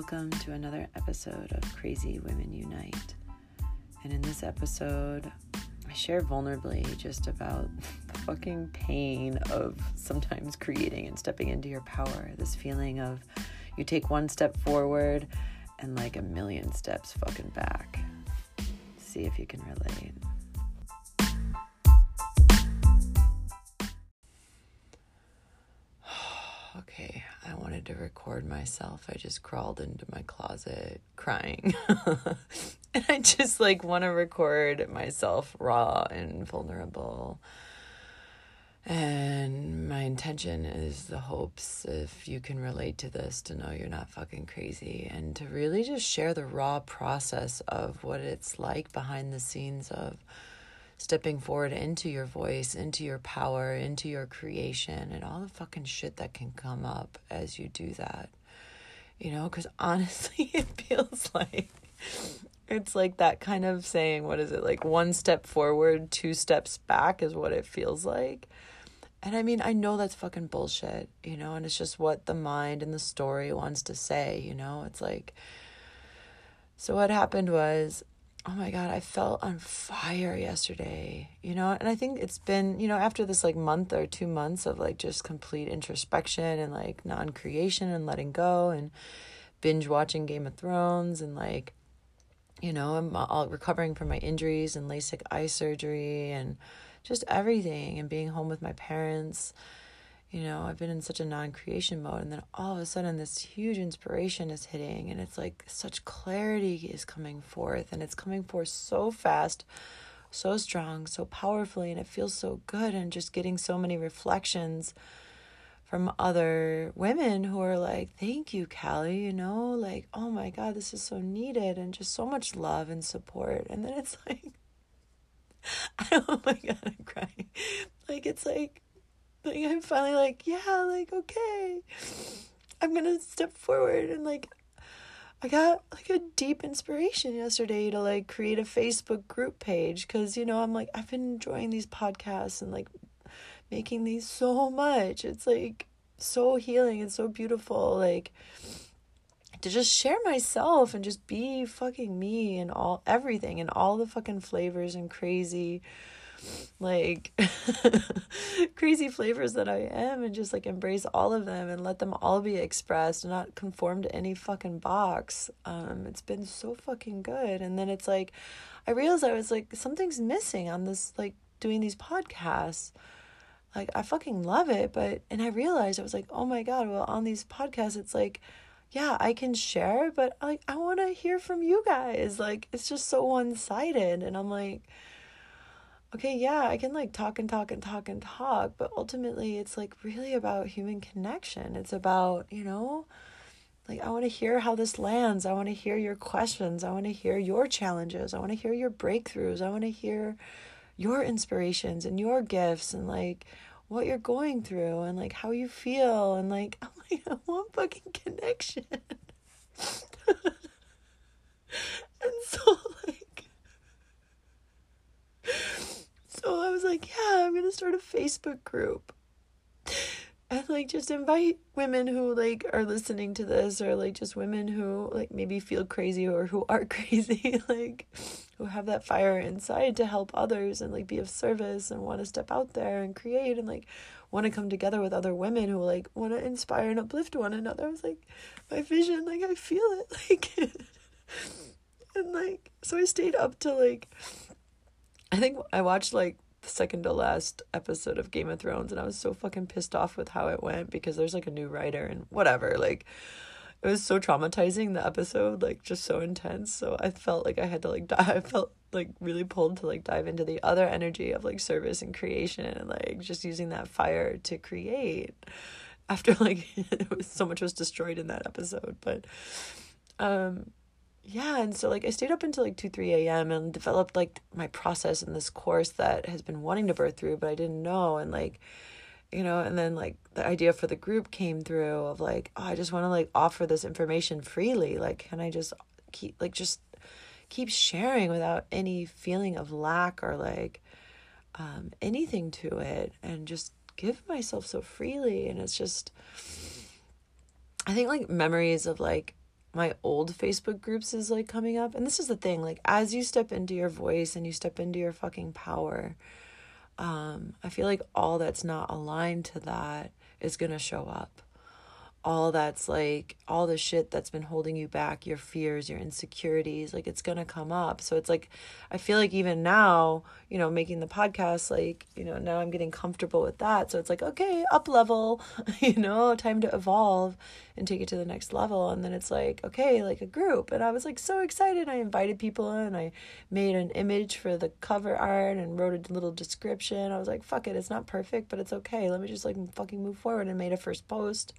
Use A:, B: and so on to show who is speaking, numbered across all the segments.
A: Welcome to another episode of Crazy Women Unite. And in this episode, I share vulnerably just about the fucking pain of sometimes creating and stepping into your power. This feeling of you take one step forward and like a million steps fucking back. See if you can relate. To record myself. I just crawled into my closet crying. and I just like want to record myself raw and vulnerable. And my intention is the hopes, if you can relate to this, to know you're not fucking crazy and to really just share the raw process of what it's like behind the scenes of stepping forward into your voice, into your power, into your creation, and all the fucking shit that can come up as you do that. You know, because honestly, it feels like it's like that kind of saying, what is it, like one step forward, two steps back is what it feels like. And I mean, I know that's fucking bullshit, you know, and it's just what the mind and the story wants to say, you know? It's like, so what happened was oh my god i felt on fire yesterday. You know and i think it's been you know after this like month or two months of like just complete introspection and like non-creation and letting go and binge watching game of thrones and like you know i'm all recovering from my injuries and lasik eye surgery and just everything and being home with my parents you know, I've been in such a non creation mode, and then all of a sudden, this huge inspiration is hitting, and it's like such clarity is coming forth, and it's coming forth so fast, so strong, so powerfully, and it feels so good, and just getting so many reflections from other women who are like, Thank you, Callie, you know, like, oh my God, this is so needed, and just so much love and support. And then it's like, oh my God, I'm crying. Like, it's like, like I'm finally like, yeah, like okay. I'm going to step forward and like I got like a deep inspiration yesterday to like create a Facebook group page cuz you know, I'm like I've been enjoying these podcasts and like making these so much. It's like so healing and so beautiful like to just share myself and just be fucking me and all everything and all the fucking flavors and crazy like crazy flavors that I am and just like embrace all of them and let them all be expressed and not conform to any fucking box. Um it's been so fucking good and then it's like I realized I was like something's missing on this like doing these podcasts. Like I fucking love it, but and I realized I was like, "Oh my god, well on these podcasts it's like yeah, I can share, but like I want to hear from you guys. Like it's just so one-sided and I'm like okay, yeah, I can like talk and talk and talk and talk, but ultimately it's like really about human connection. It's about, you know, like I want to hear how this lands. I want to hear your questions. I want to hear your challenges. I want to hear your breakthroughs. I want to hear your inspirations and your gifts and like what you're going through and like how you feel and like I'm like I want fucking connection. and so like so I was like, yeah, I'm gonna start a Facebook group. And like just invite women who like are listening to this or like just women who like maybe feel crazy or who are crazy, like who have that fire inside to help others and like be of service and want to step out there and create and like want to come together with other women who like want to inspire and uplift one another. I was like, my vision, like I feel it, like and like so I stayed up to like I think I watched like the second to last episode of Game of Thrones and I was so fucking pissed off with how it went because there's like a new writer and whatever. Like it was so traumatizing the episode, like just so intense. So I felt like I had to like dive I felt like really pulled to like dive into the other energy of like service and creation and like just using that fire to create after like was so much was destroyed in that episode. But um yeah and so like i stayed up until like 2 3 a.m and developed like my process in this course that has been wanting to birth through but i didn't know and like you know and then like the idea for the group came through of like oh i just want to like offer this information freely like can i just keep like just keep sharing without any feeling of lack or like um anything to it and just give myself so freely and it's just i think like memories of like my old Facebook groups is like coming up. And this is the thing, like as you step into your voice and you step into your fucking power, um, I feel like all that's not aligned to that is gonna show up all that's like all the shit that's been holding you back, your fears, your insecurities, like it's gonna come up. So it's like I feel like even now, you know, making the podcast, like, you know, now I'm getting comfortable with that. So it's like, okay, up level, you know, time to evolve and take it to the next level. And then it's like, okay, like a group. And I was like so excited. I invited people in, I made an image for the cover art and wrote a little description. I was like, fuck it, it's not perfect, but it's okay. Let me just like fucking move forward and made a first post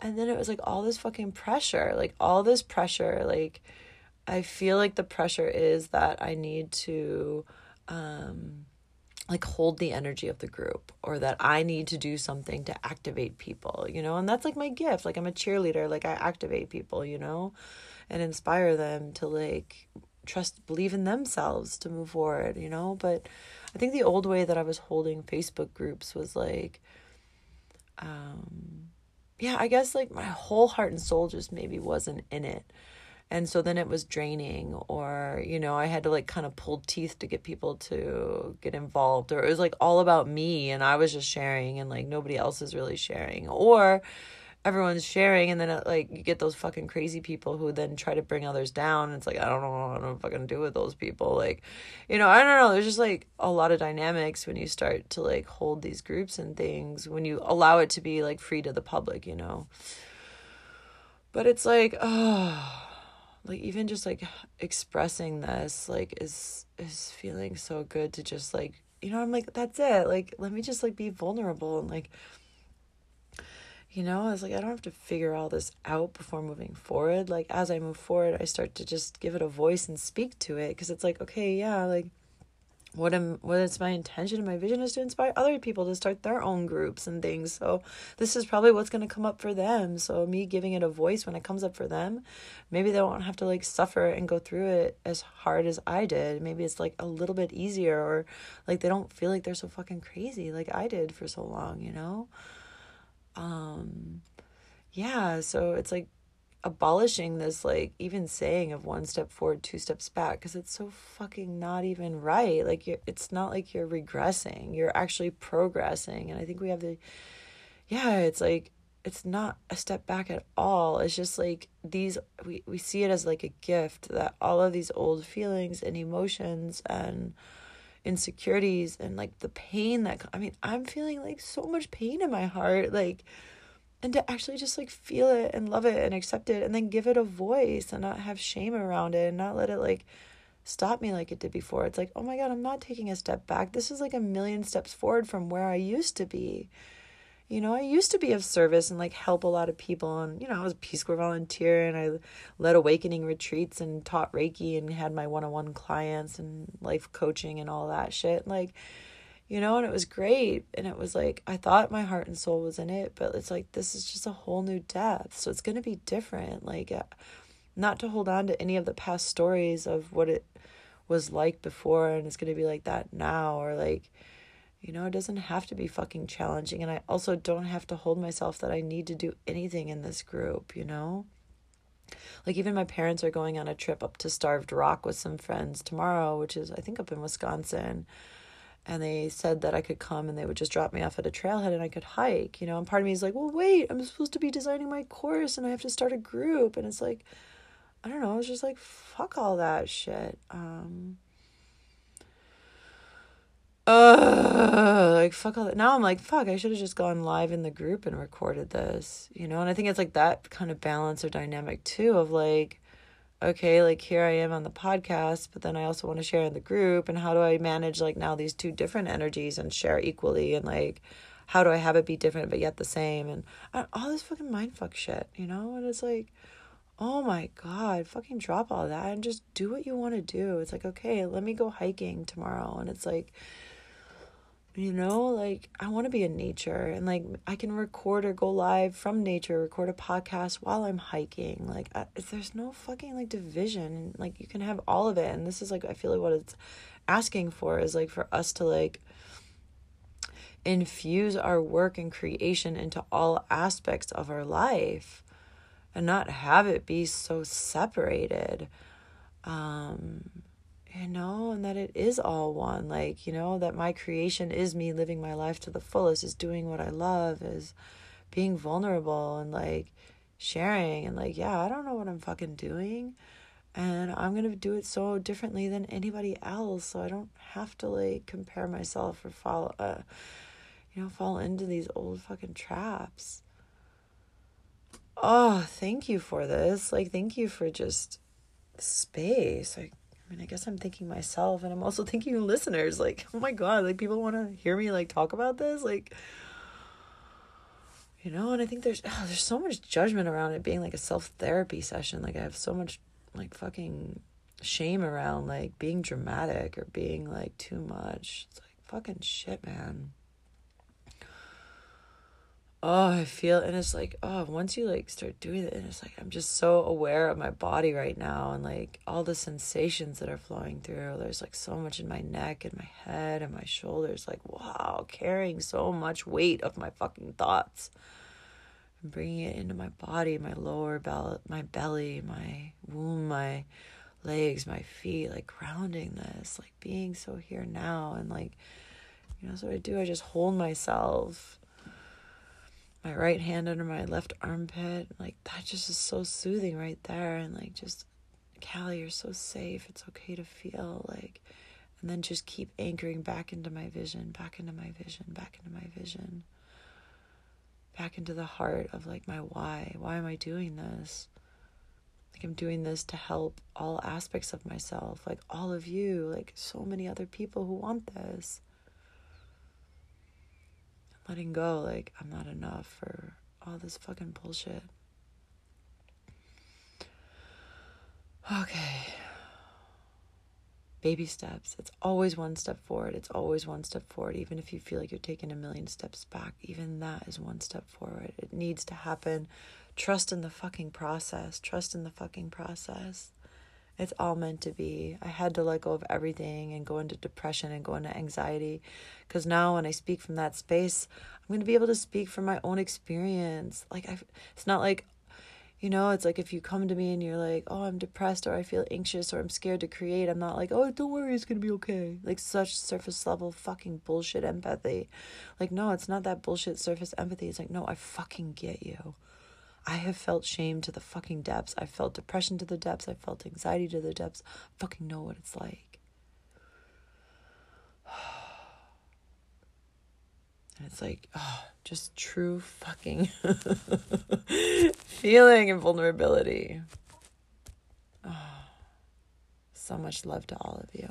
A: and then it was like all this fucking pressure like all this pressure like i feel like the pressure is that i need to um like hold the energy of the group or that i need to do something to activate people you know? And that's like my gift. Like i'm a cheerleader. Like i activate people you know? And inspire them to like trust believe in themselves to move forward you know? But i think the old way that i was holding facebook groups was like um yeah, I guess like my whole heart and soul just maybe wasn't in it. And so then it was draining, or, you know, I had to like kind of pull teeth to get people to get involved, or it was like all about me and I was just sharing and like nobody else is really sharing. Or, everyone's sharing and then it, like you get those fucking crazy people who then try to bring others down. It's like i don't know what i'm fucking do with those people. Like you know i don't know. There's just like a lot of dynamics when you start to like hold these groups and things when you allow it to be like free to the public you know? But it's like oh like even just like expressing this like is is feeling so good to just like you know i'm like that's it. Like let me just like be vulnerable and like you know, I was like, I don't have to figure all this out before moving forward. Like, as I move forward, I start to just give it a voice and speak to it. Because it's like, okay, yeah, like, what am what is my intention and my vision is to inspire other people to start their own groups and things. So this is probably what's going to come up for them. So me giving it a voice when it comes up for them maybe they won't have to like suffer and go through it as hard as i did. Maybe it's like a little bit easier or like they don't feel like they're so fucking crazy like i did for so long you know um yeah so it's like abolishing this like even saying of one step forward two steps back because it's so fucking not even right. Like you it's not like you're regressing you're actually progressing and i think we have the yeah it's like it's not a step back at all. It's just like these we, we see it as like a gift that all of these old feelings and emotions and insecurities and like the pain that I mean, I'm feeling like so much pain in my heart like and to actually just like feel it and love it and accept it and then give it a voice and not have shame around it and not let it like stop me like it did before. It's like, "Oh my god, I'm not taking a step back. This is like a million steps forward from where I used to be." You know, I used to be of service and like help a lot of people. And, you know, I was a Peace Corps volunteer and I led awakening retreats and taught Reiki and had my one on one clients and life coaching and all that shit. Like, you know, and it was great. And it was like, I thought my heart and soul was in it, but it's like, this is just a whole new depth. So it's going to be different. Like, uh, not to hold on to any of the past stories of what it was like before and it's going to be like that now or like, you know, it doesn't have to be fucking challenging. And I also don't have to hold myself that I need to do anything in this group, you know? Like, even my parents are going on a trip up to Starved Rock with some friends tomorrow, which is, I think, up in Wisconsin. And they said that I could come and they would just drop me off at a trailhead and I could hike, you know? And part of me is like, well, wait, I'm supposed to be designing my course and I have to start a group. And it's like, I don't know, I was just like, fuck all that shit. Um, uh like fuck all that. Now i'm like fuck i should have just gone live in the group and recorded this you know? And i think it's like that kind of balance or dynamic too of like okay like here i am on the podcast but then i also want to share in the group and how do i manage like now these two different energies and share equally and like how do i have it be different but yet the same? And all this fucking mindfuck shit you know? And it's like oh my god fucking drop all that and just do what you want to do. It's like okay let me go hiking tomorrow. And it's like you know like i want to be in nature and like i can record or go live from nature record a podcast while i'm hiking like I, there's no fucking like division like you can have all of it and this is like i feel like what it's asking for is like for us to like infuse our work and creation into all aspects of our life and not have it be so separated. Um, you know, and that it is all one. Like, you know, that my creation is me living my life to the fullest, is doing what I love, is being vulnerable and like sharing and like, yeah, I don't know what I'm fucking doing. And I'm going to do it so differently than anybody else. So I don't have to like compare myself or fall, uh, you know, fall into these old fucking traps. Oh, thank you for this. Like, thank you for just space. Like, I mean, I guess I'm thinking myself, and I'm also thinking listeners. Like, oh my god, like people want to hear me like talk about this, like, you know. And I think there's oh, there's so much judgment around it being like a self therapy session. Like, I have so much like fucking shame around like being dramatic or being like too much. It's like fucking shit, man oh i feel and it's like oh once you like start doing it and it's like i'm just so aware of my body right now and like all the sensations that are flowing through. There's like so much in my neck and my head and my shoulders like wow carrying so much weight of my fucking thoughts. And bringing it into my body my lower belly my belly my womb my legs my feet like grounding this like being so here now and like you know so i do i just hold myself my right hand under my left armpit. Like that just is so soothing right there. And like just Callie, you're so safe. It's okay to feel like and then just keep anchoring back into my vision, back into my vision, back into my vision. Back into the heart of like my why. Why am I doing this? Like I'm doing this to help all aspects of myself, like all of you, like so many other people who want this letting go like I'm not enough for all this fucking bullshit. Okay. Baby steps. It's always one step forward. It's always one step forward. Even if you feel like you're taking a million steps back, even that is one step forward. It needs to happen. Trust in the fucking process. Trust in the fucking process. It's all meant to be. I had to let go of everything and go into depression and go into anxiety. Because now, when I speak from that space, I'm going to be able to speak from my own experience. Like, i it's not like, you know, it's like if you come to me and you're like, oh, I'm depressed or I feel anxious or I'm scared to create, I'm not like, oh, don't worry, it's going to be okay. Like, such surface level fucking bullshit empathy. Like, no, it's not that bullshit surface empathy. It's like, no, I fucking get you. I have felt shame to the fucking depths. I felt depression to the depths. I felt anxiety to the depths. I fucking know what it's like. And it's like, oh, just true fucking feeling and vulnerability. Oh, so much love to all of you.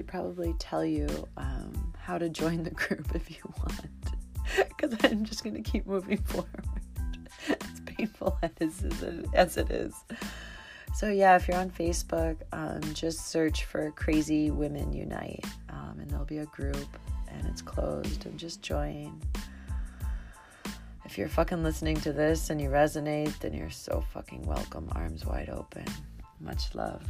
A: Should probably tell you um, how to join the group if you want, because I'm just going to keep moving forward, as painful as, as it is. So, yeah, if you're on Facebook, um, just search for Crazy Women Unite, um, and there'll be a group, and it's closed, and just join. If you're fucking listening to this and you resonate, then you're so fucking welcome. Arms wide open. Much love.